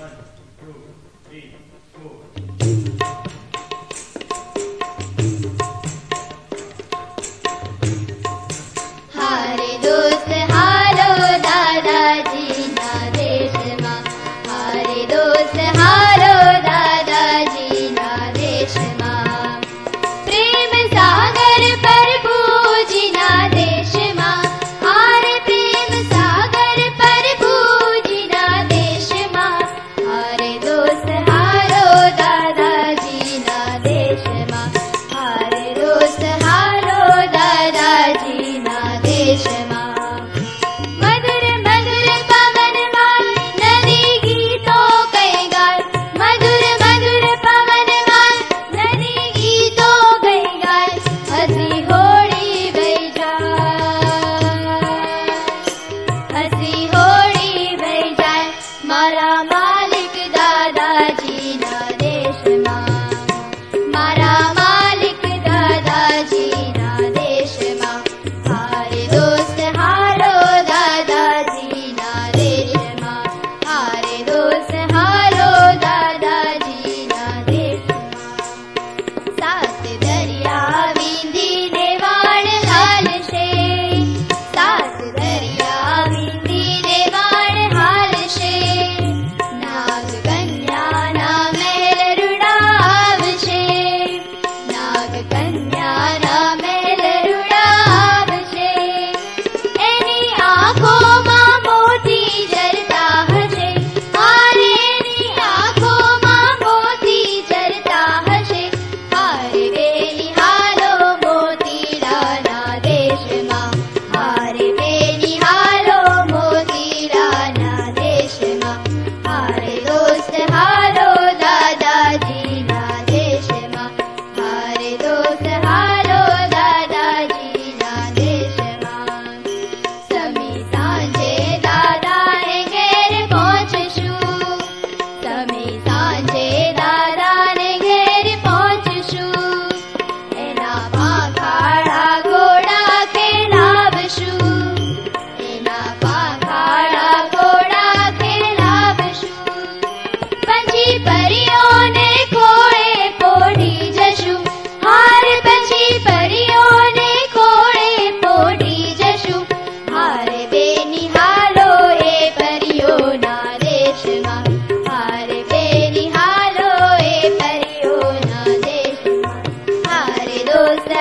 હારે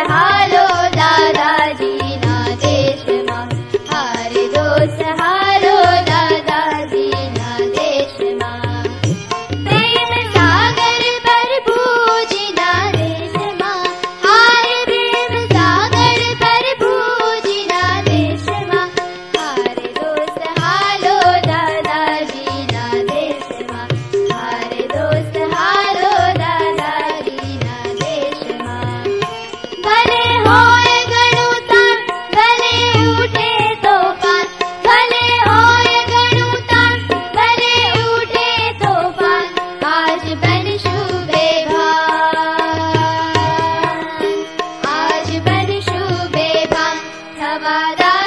हाल Amara